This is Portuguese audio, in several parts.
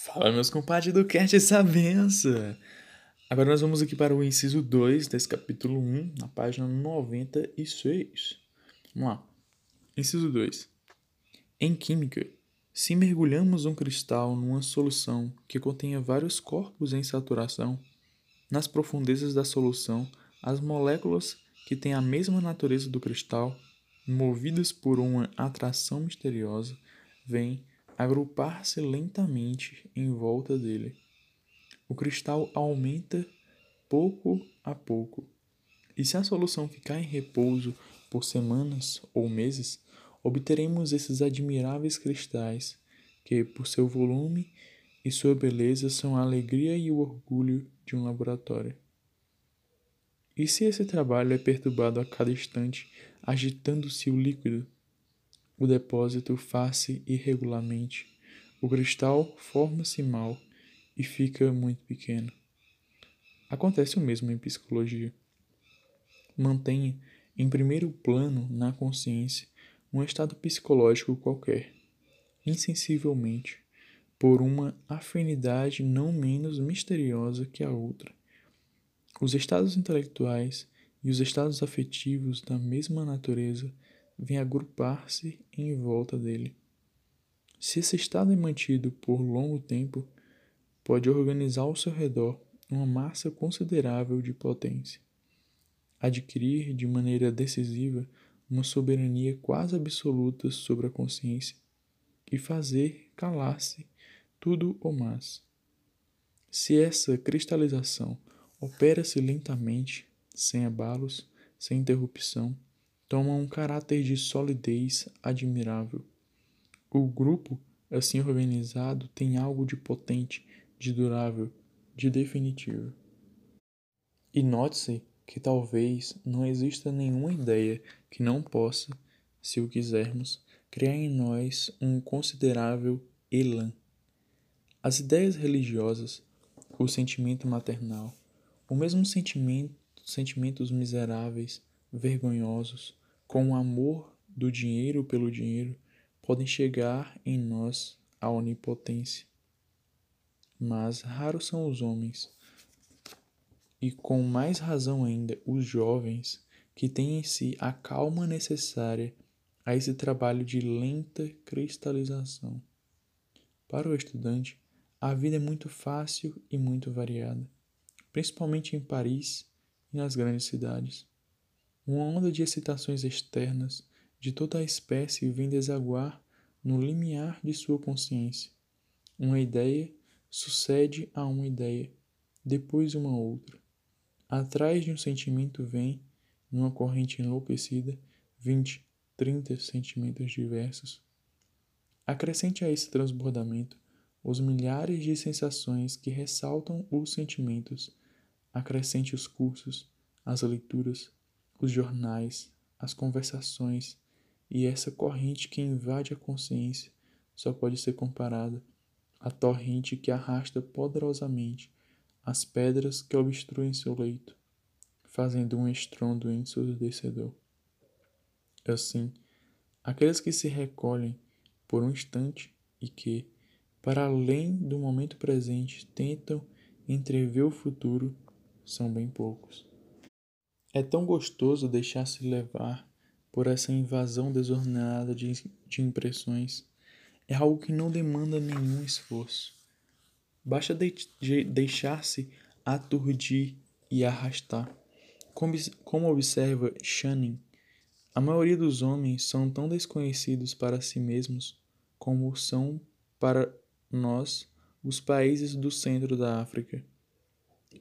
Fala, meus compadres do Cast essa benção! Agora nós vamos aqui para o inciso 2 desse capítulo 1, na página 96. Vamos lá. Inciso 2. Em química, se mergulhamos um cristal numa solução que contenha vários corpos em saturação, nas profundezas da solução, as moléculas que têm a mesma natureza do cristal, movidas por uma atração misteriosa, vêm agrupar-se lentamente em volta dele. O cristal aumenta pouco a pouco, e se a solução ficar em repouso por semanas ou meses, obteremos esses admiráveis cristais que, por seu volume e sua beleza, são a alegria e o orgulho de um laboratório. E se esse trabalho é perturbado a cada instante, agitando-se o líquido, o depósito faz-se irregularmente. O cristal forma-se mal e fica muito pequeno. Acontece o mesmo em psicologia. Mantenha em primeiro plano na consciência um estado psicológico qualquer, insensivelmente, por uma afinidade não menos misteriosa que a outra. Os estados intelectuais e os estados afetivos da mesma natureza vem agrupar-se em volta dele. Se esse estado é mantido por longo tempo, pode organizar ao seu redor uma massa considerável de potência, adquirir de maneira decisiva uma soberania quase absoluta sobre a consciência e fazer calar-se tudo o mais. Se essa cristalização opera-se lentamente, sem abalos, sem interrupção, toma um caráter de solidez admirável. O grupo, assim organizado, tem algo de potente, de durável, de definitivo. E note-se que talvez não exista nenhuma ideia que não possa, se o quisermos, criar em nós um considerável elan. As ideias religiosas, o sentimento maternal, o mesmo sentimento, sentimentos miseráveis, vergonhosos, com o amor do dinheiro pelo dinheiro, podem chegar em nós à onipotência. Mas raros são os homens, e com mais razão ainda os jovens, que têm em si a calma necessária a esse trabalho de lenta cristalização. Para o estudante, a vida é muito fácil e muito variada, principalmente em Paris e nas grandes cidades. Uma onda de excitações externas de toda a espécie vem desaguar no limiar de sua consciência. Uma ideia sucede a uma ideia, depois uma outra. Atrás de um sentimento vem, numa corrente enlouquecida, vinte, trinta sentimentos diversos. Acrescente a esse transbordamento os milhares de sensações que ressaltam os sentimentos. Acrescente os cursos, as leituras, os jornais, as conversações e essa corrente que invade a consciência só pode ser comparada à torrente que arrasta poderosamente as pedras que obstruem seu leito, fazendo um estrondo ensurdecedor. Assim, aqueles que se recolhem por um instante e que, para além do momento presente, tentam entrever o futuro, são bem poucos. É tão gostoso deixar-se levar por essa invasão desordenada de, de impressões. É algo que não demanda nenhum esforço. Basta de, de deixar-se aturdir e arrastar. Como, como observa Shannon, a maioria dos homens são tão desconhecidos para si mesmos como são para nós os países do centro da África.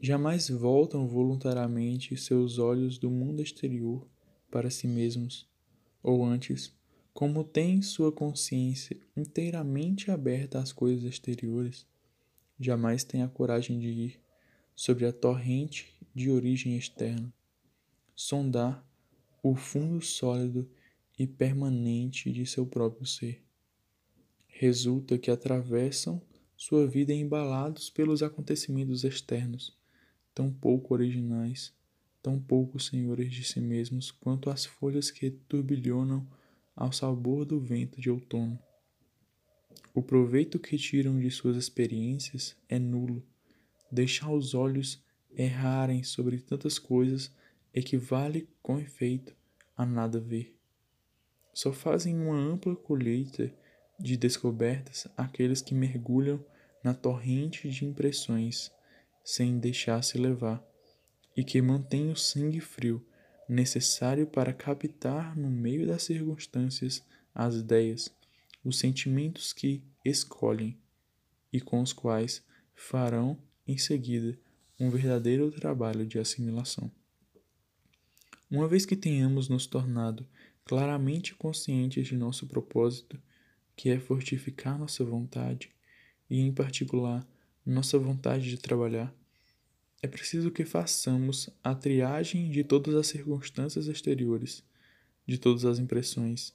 Jamais voltam voluntariamente seus olhos do mundo exterior para si mesmos, ou antes, como têm sua consciência inteiramente aberta às coisas exteriores, jamais têm a coragem de ir sobre a torrente de origem externa, sondar o fundo sólido e permanente de seu próprio ser. Resulta que atravessam sua vida embalados pelos acontecimentos externos tão pouco originais, tão pouco senhores de si mesmos quanto as folhas que turbilhonam ao sabor do vento de outono. o proveito que tiram de suas experiências é nulo. Deixar os olhos errarem sobre tantas coisas equivale, com efeito, a nada ver. Só fazem uma ampla colheita de descobertas aqueles que mergulham na torrente de impressões sem deixar-se levar e que mantêm o sangue frio necessário para captar no meio das circunstâncias as ideias, os sentimentos que escolhem e com os quais farão em seguida um verdadeiro trabalho de assimilação. Uma vez que tenhamos nos tornado claramente conscientes de nosso propósito, que é fortificar nossa vontade, e em particular nossa vontade de trabalhar, é preciso que façamos a triagem de todas as circunstâncias exteriores, de todas as impressões,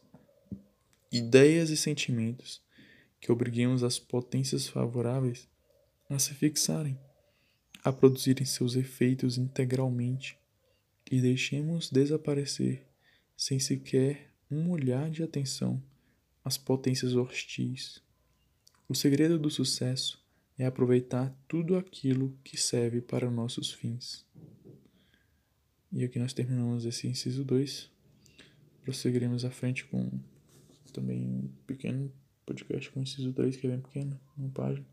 ideias e sentimentos, que obriguemos as potências favoráveis a se fixarem, a produzirem seus efeitos integralmente e deixemos desaparecer, sem sequer um olhar de atenção, as potências hostis. O segredo do sucesso é aproveitar tudo aquilo que serve para nossos fins. E aqui nós terminamos esse inciso 2. Prosseguiremos à frente com também um pequeno podcast com o inciso 3, que é bem pequeno, uma página.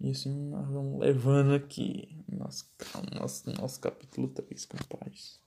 E assim nós vamos levando aqui nosso, nosso, nosso capítulo 3 com.